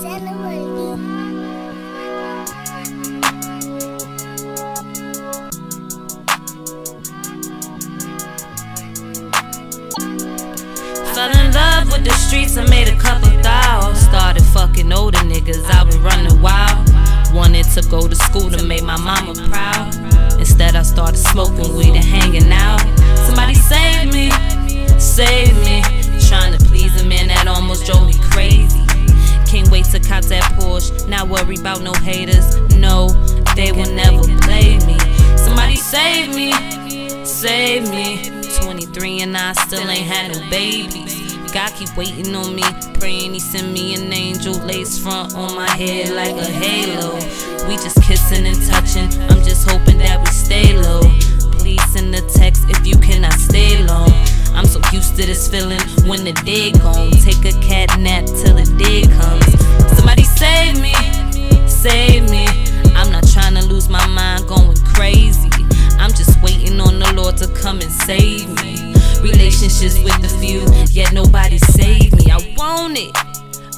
Fell in love with the streets, I made a couple thou. Started fucking older niggas, I was running wild. Wanted to go to school to make my mama proud. Instead, I started smoking weed and hanging out. Somebody save me, save that Porsche. Not worry about no haters. No, they will never play me. Somebody save me, save me. 23 and I still ain't had no babies. God keep waiting on me, praying He send me an angel. Lace front on my head like a halo. We just kissing and touching. I'm just hoping that we stay low. Please send a text if you cannot stay long. I'm so used to this feeling when the day gone. Take a cat nap till the day comes. Save me, save me. I'm not trying to lose my mind going crazy. I'm just waiting on the Lord to come and save me. Relationships with the few, yet nobody save me. I want it,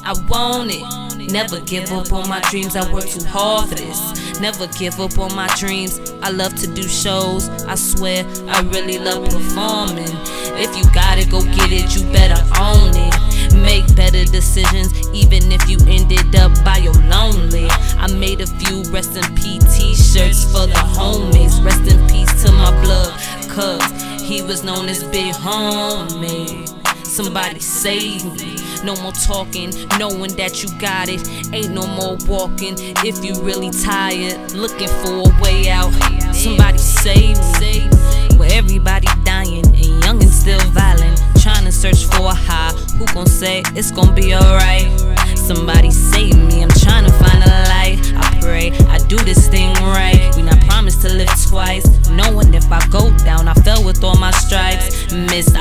I want it. Never give up on my dreams, I work too hard for this. Never give up on my dreams. I love to do shows, I swear, I really love performing. If you got it, go get it, you better own it. Make better decisions, even peace t-shirts for the homies. Rest in peace to my blood, cuz he was known as Big Homie. Somebody save me. No more talking, knowing that you got it. Ain't no more walking if you really tired. Looking for a way out. Somebody save me. Where everybody dying and young and still violent. Trying to search for a high. Who gon' say it's gon' be alright?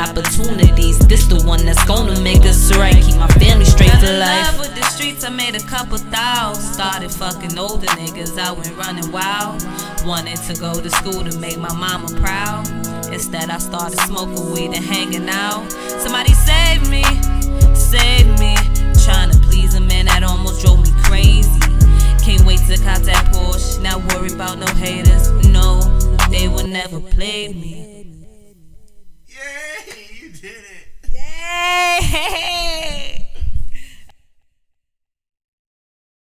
Opportunities. This the one that's gonna make us right. Keep my family straight for life. Love with the streets, I made a couple thousand. Started fucking older niggas. I went running wild. Wanted to go to school to make my mama proud. Instead, I started smoking weed and hanging out. Somebody save me, save me. Trying to please a man that almost drove me crazy. Can't wait to cop that Porsche. Not worry about no haters. No, they will never play me. Yay,